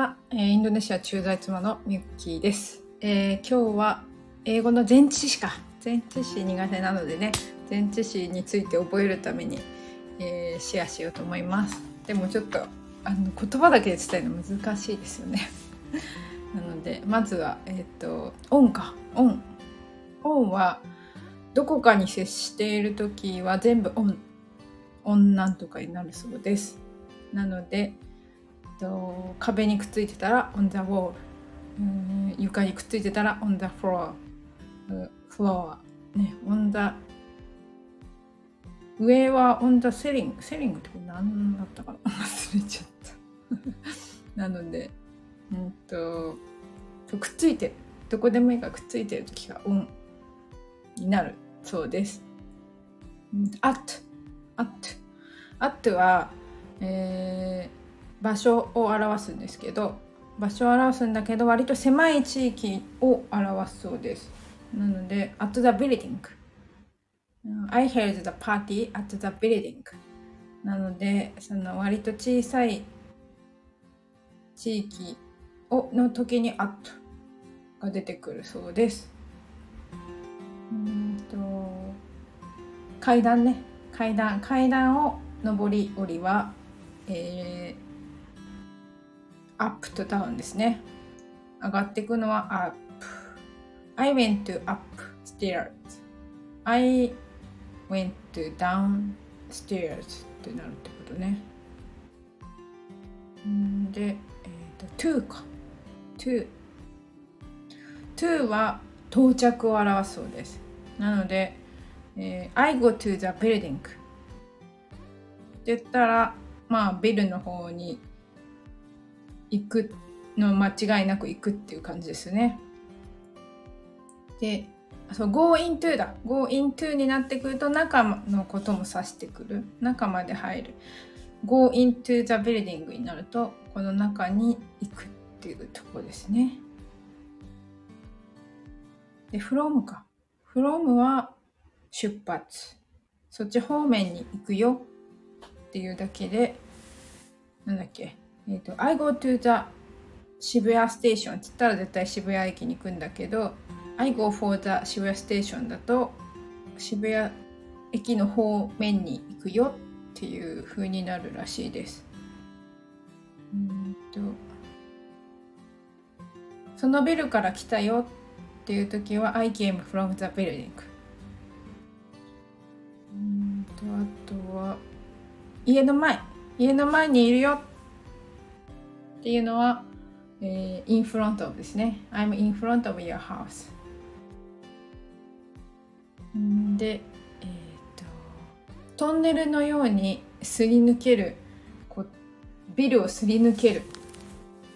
は、えーインドネシア駐在妻のミッキーです、えー今日は英語の前置詞か。前置詞苦手なのでね前置詞について覚えるために、えーシェアしようと思います。でもちょっとあの言葉だけで伝えるの難しいですよね。なのでまずはえっ、とオンか。オンオンはどこかに接している時は全部オンオンなんとかになるそうです。なのでと壁にくっついてたら on the wall うん床にくっついてたら on the floor フロアね on the 上は on the ceiling セリングってこれ何だったかな？忘れちゃった。なのでうんとくっついてどこでもいいからくっついてる時が on になる。そうです。うん at at at は、えー場所を表すんですけど場所を表すんだけど割と狭い地域を表すそうです。なので at the building I held the party at the building なのでその割と小さい地域をの時に at が出てくるそうです。うんと階段ね。階段階段を上り下りはえーアップとダウンですね。上がっていくのはアップ。I went to up stairs. I went to down stairs ってなるってことね。んで、えっ、と、to か。to。to は到着を表すそうです。なので、えー I go to the building って言ったら、まあ、ビルの方に行くの間違いなく行くっていう感じですね。で、そう go into だ。go into になってくると中のことも指してくる。中まで入る。go into the building になるとこの中に行くっていうとこですね。で、from か。from は出発。そっち方面に行くよっていうだけで、なんだっけ。えっ、と、I go to the 渋谷ステーションって言ったら絶対渋谷駅に行くんだけど、I go for the 渋谷ステーションだと渋谷駅の方面に行くよっていう風になるらしいです。うんと、そのビルから来たよっていう時は I came from the building。うんと、あとは家の前、家の前にいるよっていうのは、えー in front of ですね。I'm in front of your house。で、えーと、トンネルのようにすり抜ける、こビルをすり抜ける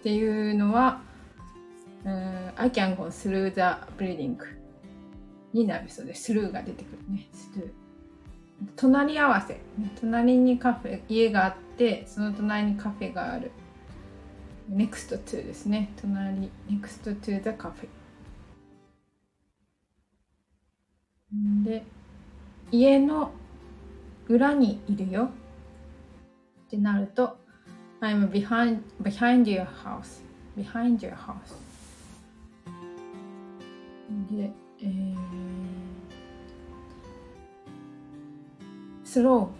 っていうのは、うん I can go through the building になるそうです。スルーが出てくるね。スルー。隣り合わせ、隣にカフェ家があってその隣にカフェがある next to ですね隣 next to the cafe で家の裏にいるよってなると I'm behind, behind your house behind your house で、えースロ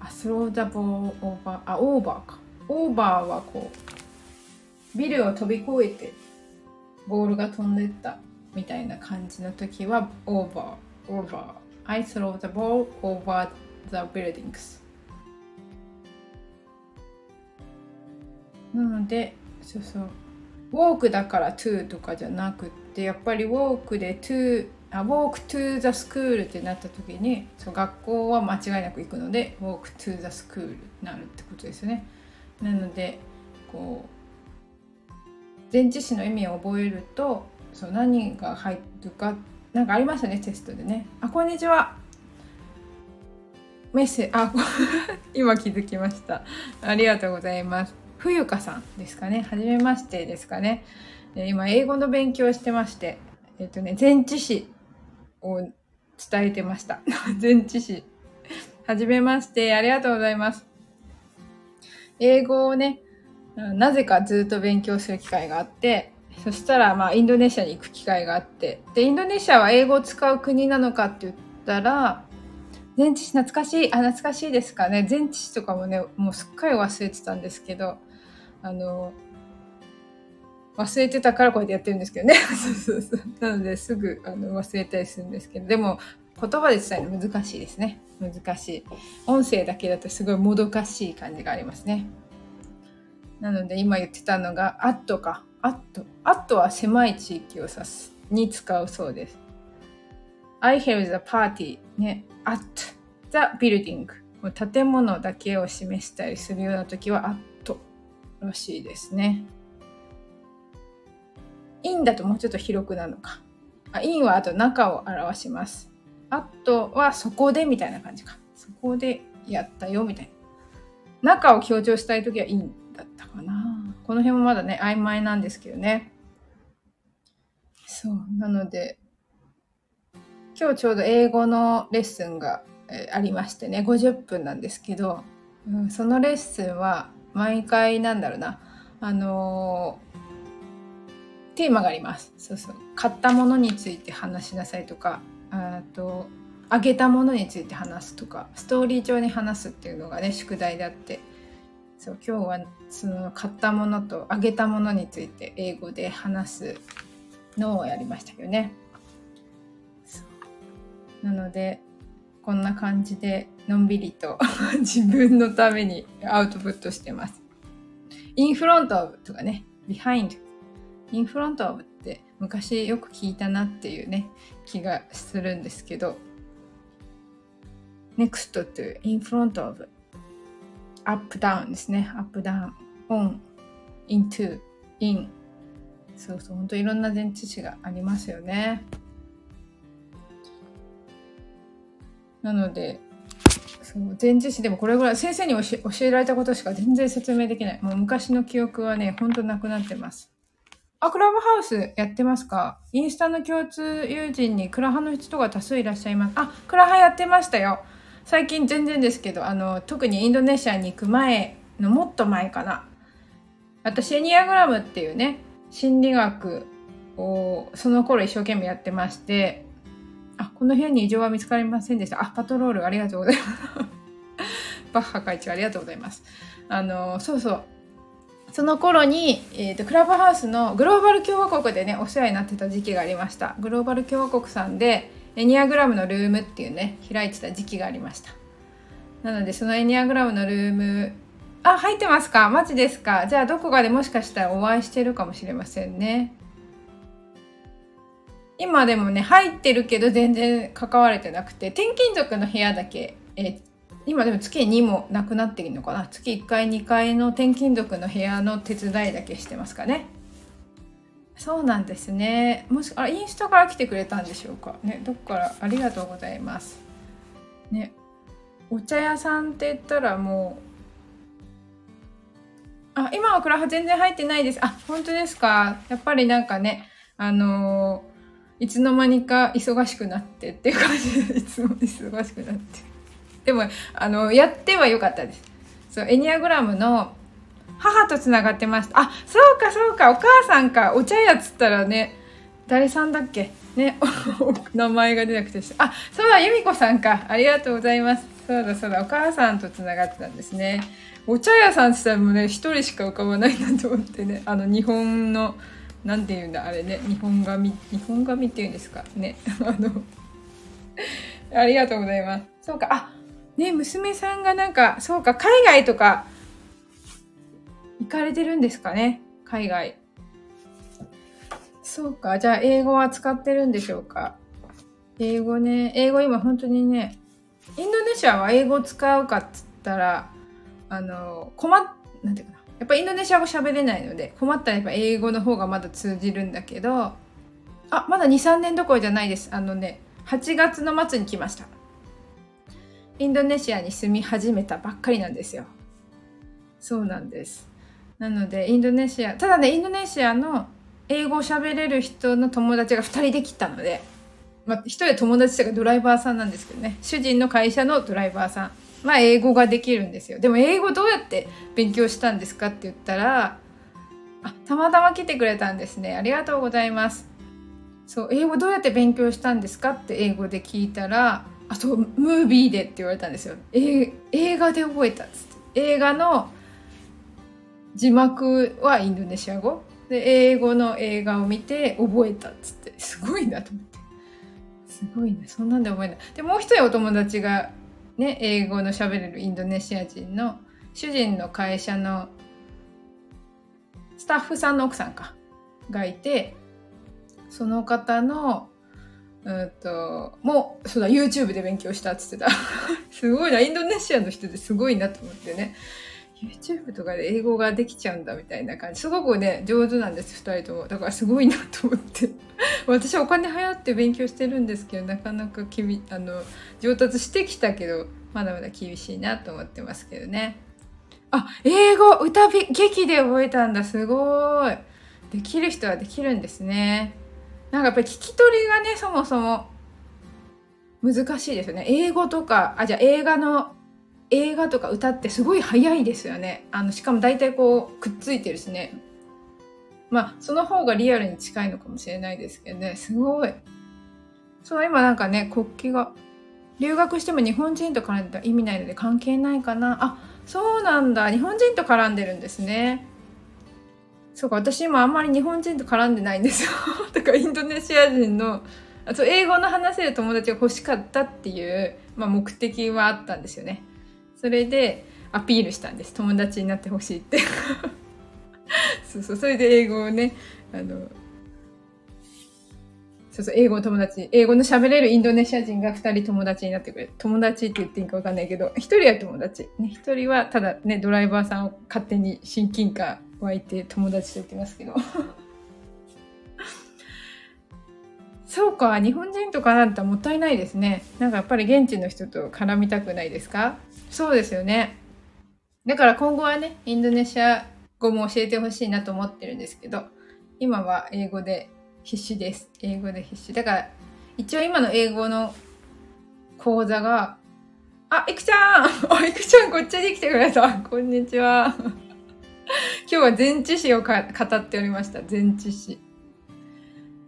ー、あ、スローザボーオーバー、あ、オーバーか。オーバーはこう、ビルを飛び越えて、ボールが飛んでったみたいな感じの時は、オーバー、オーバー。I throw the ball over the buildings. なので、そうそう。ウォークだから to とかじゃなくって、やっぱりウォークで to あ walk to the school ってなった時にそう学校は間違いなく行くので walk to the school になるってことですよね。なのでこう前置詞の意味を覚えるとそう何が入るかなんかありましたねテストでね。あこんにちはメッセあ 今気づきました。ありがとうございます。冬香さんですかね。はじめましてですかね。今英語の勉強してまして、えっ、とね前置詞を伝えてました。前置詞。はじめまして、ありがとうございます。英語をね、なぜかずっと勉強する機会があってそしたらまあインドネシアに行く機会があってでインドネシアは英語を使う国なのかって言ったら前置詞懐かしいあ懐かしいですかね。前置詞とかもねもうすっかり忘れてたんですけどあの忘れてたからこうやってやってるんですけどね。そうそうそう。なのですぐあの忘れたりするんですけどでも言葉で伝えるの難しいですね。難しい。音声だけだとすごいもどかしい感じがありますね。なので今言ってたのが「アット」か「アット」「アット」は狭い地域を指すに使うそうです I held the party ね at the building 建物だけを示したりするような時は at らしいですね in だともうちょっと広くなるのか。あ in はあと中を表します。あとはそこでみたいな感じか。そこでやったよみたいな。中を強調したい時は in だったかな。この辺もまだね、曖昧なんですけどね。そう。なので、今日ちょうど英語のレッスンが、えありましてね、50分なんですけど、うん、そのレッスンは毎回なんだろうな、あのテーマがあります。そうそう。買ったものについて話しなさいとか、あと、あげたものについて話すとか、ストーリー上に話すっていうのがね、宿題であって、そう今日はその買ったものとあげたものについて英語で話すのをやりましたけどね。なので、こんな感じでのんびりと 自分のためにアウトプットしてます。in front of とかね、behind インフロントオブって昔よく聞いたなっていうね気がするんですけど next という in front of up down ですね。 up down on into in そうそう本当いろんな前置詞がありますよね。なのでそう前置詞でもこれぐらい先生に教えられたことしか全然説明できない。もう昔の記憶はねほんとなくなってます。あ、クラブハウスやってますか？インスタの共通友人にクラハの人が多数いらっしゃいます。あ、クラハやってましたよ。最近全然ですけど、あの、特にインドネシアに行く前のもっと前かな。私、エニアグラムっていうね、心理学をその頃一生懸命やってまして、あ、この部屋に異常は見つかりませんでした。あ、パトロールありがとうございます。バッハ会長ありがとうございます。あの、そうそう。その頃に、えーと、クラブハウスのグローバル共和国でねお世話になってた時期がありましたグローバル共和国さんでエニアグラムのルームっていうね開いてた時期がありました。なのでそのエニアグラムのルームあ入ってますか？マジですか？じゃあどこかでもしかしたらお会いしてるかもしれませんね。今でもね入ってるけど全然関われてなくて転勤族の部屋だけ、え、今でも月2もなくなっているのかな？月1回2回の転勤族の部屋の手伝いだけしてますかね。そうなんですね。もしあインスタから来てくれたんでしょうか。ねどっから。ありがとうございます。ねお茶屋さんって言ったらもうあ今はクラハ全然入ってないです。あ本当ですか。やっぱりなんかねあのー、いつの間にか忙しくなってっていう感じでいつも忙しくなって。でもあのやってはよかったです。そうエニアグラムの母とつながってました。あそうかそうか。お母さんか。お茶屋っつったらね誰さんだっけ？ね 名前が出なくてあそうだ由美子さんか。ありがとうございます。そうだそうだ。お母さんとつながってたんですね。お茶屋さんって言ったらもうね一人しか浮かばないなと思ってね。あの日本のなんていうんだ？あれね。日本髪日本髪っていうんですか？ね。あのありがとうございます。そうか。あね娘さんがなんかそうか海外とか行かれてるんですかね？海外。そうか。じゃあ英語は使ってるんでしょうか？英語ね。英語今本当にねインドネシアは英語使うかっつったらあの困っなんていうかな。やっぱインドネシア語喋れないので困ったらやっぱ英語の方がまだ通じるんだけどあまだ23年どころじゃないです。あのね8月の末に来ました。インドネシアに住み始めたばっかりなんですよ。そうなんです。なのでインドネシアただねインドネシアの英語を喋れる人の友達が2人できたので、まあ、1人友達とかドライバーさんなんですけどね。主人の会社のドライバーさん。まあ英語ができるんですよ。でも英語どうやって勉強したんですかって言ったらあたまたま来てくれたんですね。ありがとうございます。そう英語どうやって勉強したんですかって英語で聞いたらあそうムービーでって言われたんですよ。映画で覚えたっつって。映画の字幕はインドネシア語。で英語の映画を見て覚えたっつって。すごいなと思って。すごいね。そんなんで覚えない。でもう一人お友達がね英語の喋れるインドネシア人の主人の会社のスタッフさんの奥さんか。がいてその方のうんともうそうだ YouTube で勉強したっつってた。すごいな。インドネシアの人ってすごいなと思ってね。YouTube とかで英語ができちゃうんだみたいな感じ。すごくね上手なんです2人とも。だからすごいなと思って。私はお金払って勉強してるんですけどなかなかきびあの上達してきたけどまだまだ厳しいなと思ってますけどね。あ英語歌劇で覚えたんだ。すごい。できる人はできるんですね。なんかやっぱり聞き取りがねそもそも難しいですよね。英語とかあじゃあ映画の映画とか歌ってすごい早いですよね。あのしかも大体こうくっついてるしね。まあその方がリアルに近いのかもしれないですけどね。すごい。そう今なんかね国旗が留学しても日本人と絡んでた意味ないので関係ないかな。あそうなんだ。日本人と絡んでるんですね。そうか私今あんまり日本人と絡んでないんですよ。だかインドネシア人のあと英語の話せる友達が欲しかったっていう、まあ、目的はあったんですよね。それでアピールしたんです。友達になってほしいって。そうそう。それで英語をねあのそうそう。英語の友達英語の喋れるインドネシア人が2人友達になってくれる。友達って言っていいか分かんないけど1人は友達、ね、1人はただねドライバーさんを勝手に親近感湧いて友達と言ってますけど。そうか。日本人とかなんてもったいないですね。なんかやっぱり現地の人と絡みたくないですか？そうですよね。だから今後はね、インドネシア語も教えてほしいなと思ってるんですけど、今は英語で必死です。英語で必死。だから、一応今の英語の講座が、あ、いくちゃん あ、いくちゃんこっちに来てくれた。こんにちは。今日は前置詞を語っておりました。前置詞。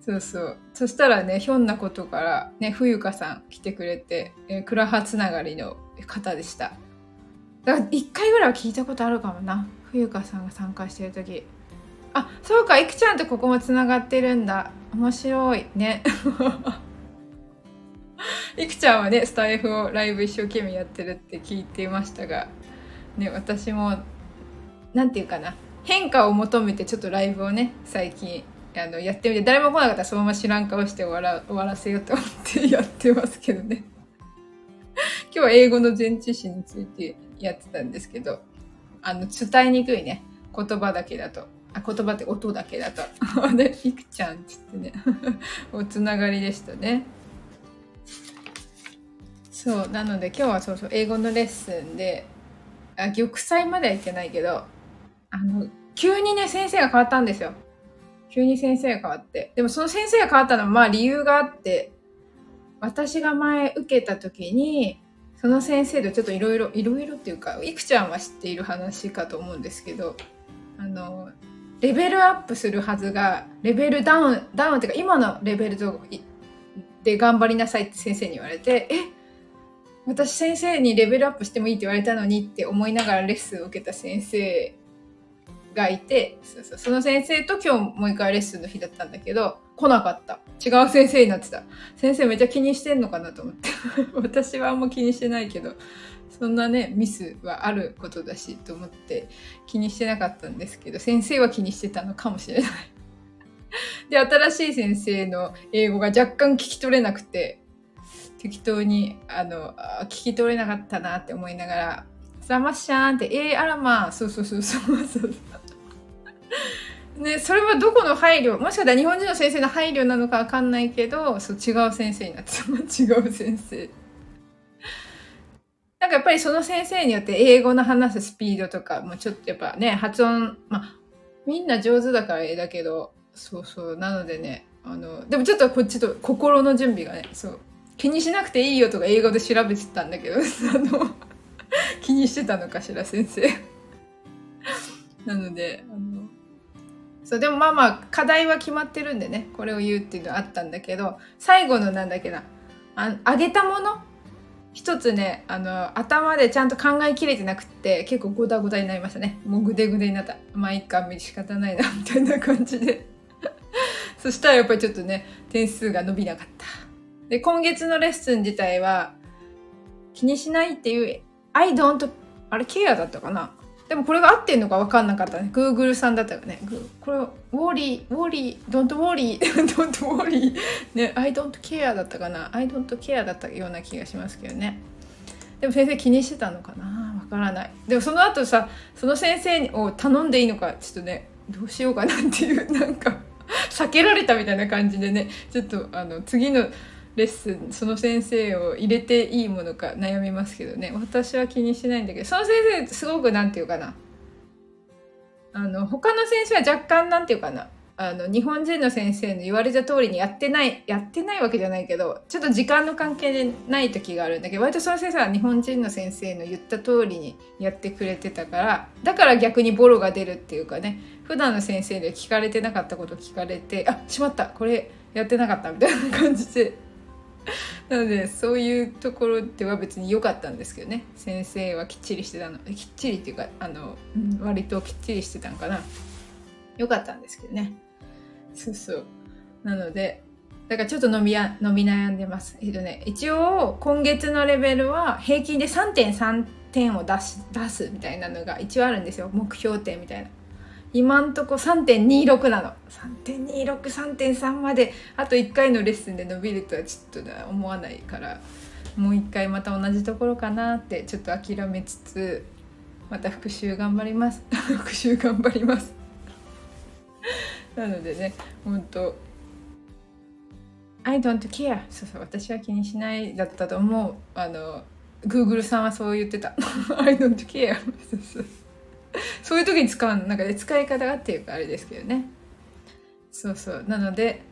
そうそう。そしたらね、ひょんなことから、ね、冬香さん来てくれて、えー、クラハつながりの方でした。だから1回ぐらいは聞いたことあるかもな。冬香さんが参加してる時。あそうかいくちゃんとここもつながってるんだ。面白いね。いくちゃんはねスタイフをライブ一生懸命やってるって聞いていましたが。ね私も何て言うかな。変化を求めてちょっとライブをね最近あのやってみて誰も来なかったらそのまま知らん顔して終わら終わらせようと思ってやってますけどね。英語の前置詞についてやってたんですけど、あの、伝えにくいね、言葉だけだと。あ、言葉って音だけだと。で、いくちゃんっつってね、おつながりでしたね。そう、なので今日はそうそう、英語のレッスンで、あ、玉砕まではいけないけど、あの、急にね、先生が変わったんですよ。急に先生が変わって。でもその先生が変わったのはまあ理由があって、私が前受けた時にその先生とちょっといろいろいろいろっていうかいくちゃんは知っている話かと思うんですけどあのレベルアップするはずがレベルダウンダウンっていうか今のレベルで頑張りなさいって先生に言われてえ私先生にレベルアップしてもいいって言われたのにって思いながらレッスンを受けた先生がいてそうそうその先生と今日もう一回レッスンの日だったんだけど来なかった。違う先生になってた。先生めっちゃ気にしてんのかなと思って。私はあんま気にしてないけどそんなねミスはあることだしと思って気にしてなかったんですけど先生は気にしてたのかもしれない。で新しい先生の英語が若干聞き取れなくて適当にあの聞き取れなかったなって思いながら「さまっしゃーん」って「えー、あらまあそうそうそうそうそう」ね、それはどこの配慮もしかしたら日本人の先生の配慮なのか分かんないけどそう違う先生になってた。違う先生。なんかやっぱりその先生によって英語の話すスピードとかもちょっとやっぱね発音まあみんな上手だからええだけどそうそう。なのでねあのでもちょっとこっちと心の準備がねそう。気にしなくていいよとか英語で調べてたんだけど あの気にしてたのかしら先生。なのであのそうでもまあまあ課題は決まってるんでねこれを言うっていうのはあったんだけど最後のなんだっけなああげたもの？一つねあの頭でちゃんと考えきれてなくって結構ゴダゴダになりましたね。もうグデグデになった。まあいっか仕方ないなみたいな感じで。そしたらやっぱりちょっとね点数が伸びなかった。で今月のレッスン自体は気にしないっていう I don't あれケアだったかな？でもこれが合ってんのか分かんなかったね。Google さんだったよね。これ、ウォーリー、ウォーリー、don't worry, don't worry. ね、I don't care だったかな。I don't care だったような気がしますけどね。でも先生気にしてたのかな？わからない。でもその後さ、その先生を頼んでいいのか、ちょっとね、どうしようかなっていう、なんか、避けられたみたいな感じでね、ちょっとあの、次の、レッスンその先生を入れていいものか悩みますけどね。私は気にしないんだけどその先生すごく何て言うかな。あの他の先生は若干何て言うかな。あの日本人の先生の言われた通りにやってないやってないわけじゃないけどちょっと時間の関係でない時があるんだけど割とその先生は日本人の先生の言った通りにやってくれてたからだから逆にボロが出るっていうかね。普段の先生で聞かれてなかったこと聞かれてあしまったこれやってなかったみたいな感じで なのでそういうところでは別に良かったんですけどね。先生はきっちりしてたの。きっちりっていうかあの、割ときっちりしてたのかな。良かったんですけどね。そうそう。なのでだからちょっと伸びや伸び悩んでます。えっとね一応今月のレベルは平均で3.3点を出し出すみたいなのが一応あるんですよ。目標点みたいな。今んとこ3.26なの。3.263.3まで。あと1回のレッスンで伸びるとはちょっと思わないから。もう1回また同じところかなってちょっと諦めつつまた復習頑張ります。復習頑張ります。なのでね本当 I don't care. そうそう私は気にしないだったと思う。あの Google さんはそう言ってた。I don't care. そういう時に使うのなんかね使い方がっていうかあれですけどね。そうそう。なので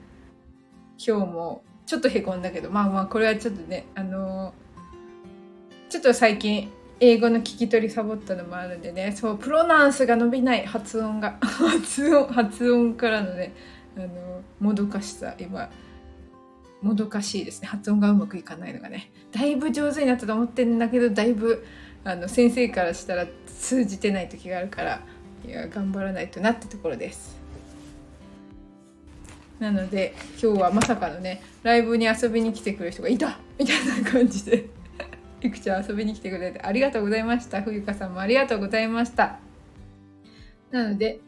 今日もちょっとへこんだけどまあまあこれはちょっとねあのー、ちょっと最近英語の聞き取りサボったのもあるんでね。そうプロナンスが伸びない発音が 発音発音からのねあのもどかしさ今もどかしいですね。発音がうまくいかないのがね。だいぶ上手になったと思ってんだけどだいぶあの先生からしたら通じてない時があるからいや頑張らないとなってところです。なので今日はまさかのねライブに遊びに来てくる人がいたみたいな感じで いくちゃん遊びに来てくれてありがとうございました。冬香さんもありがとうございました。なので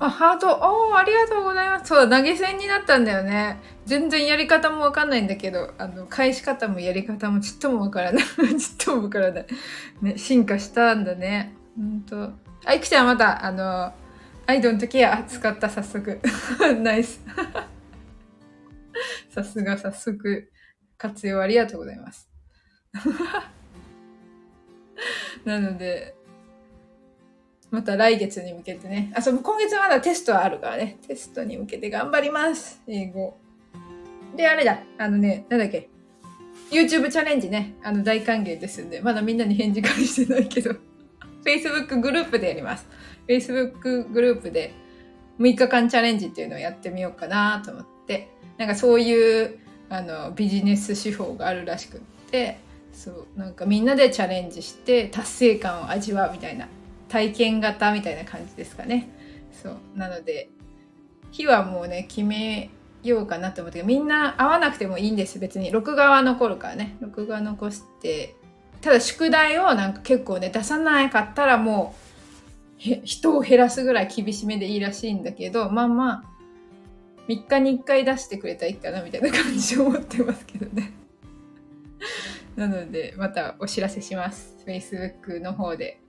あ、ハート、おー、ありがとうございます。そうだ、投げ銭になったんだよね。全然やり方もわかんないんだけど、あの、返し方もやり方もちっともわからない。ちっともわからない。ね、進化したんだね。ほんと。あ、いくちゃんまた、あの、アイドントケア使った、早速。ナイス。さすが、早速、活用ありがとうございます。なので、また来月に向けてね。あ、そう、今月まだテストはあるからね。テストに向けて頑張ります。英語。で、あれだ。あのね、なんだっけ。YouTube チャレンジね。あの、大歓迎ですんで。まだみんなに返事返してないけど。Facebook グループでやります。Facebook グループで6日間チャレンジっていうのをやってみようかなと思って。なんかそういう、あの、ビジネス手法があるらしくって。そう、なんかみんなでチャレンジして達成感を味わうみたいな体験型みたいな感じですかね。そう。なので日はもうね決めようかなと思ってみんな会わなくてもいいんです別に録画は残るからね。録画残してただ宿題をなんか結構ね出さなかったらもう人を減らすぐらい厳しめでいいらしいんだけどまあまあ3日に1回出してくれたらいいかなみたいな感じで思ってますけどね。なのでまたお知らせします。Facebook の方で。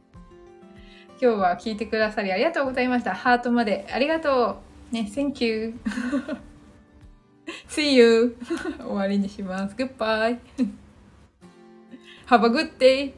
今日は聞いてくださりありがとうございました。ハートまでありがとう。ね、Thank you. See you. 終わりにします。Goodbye. Have a good day.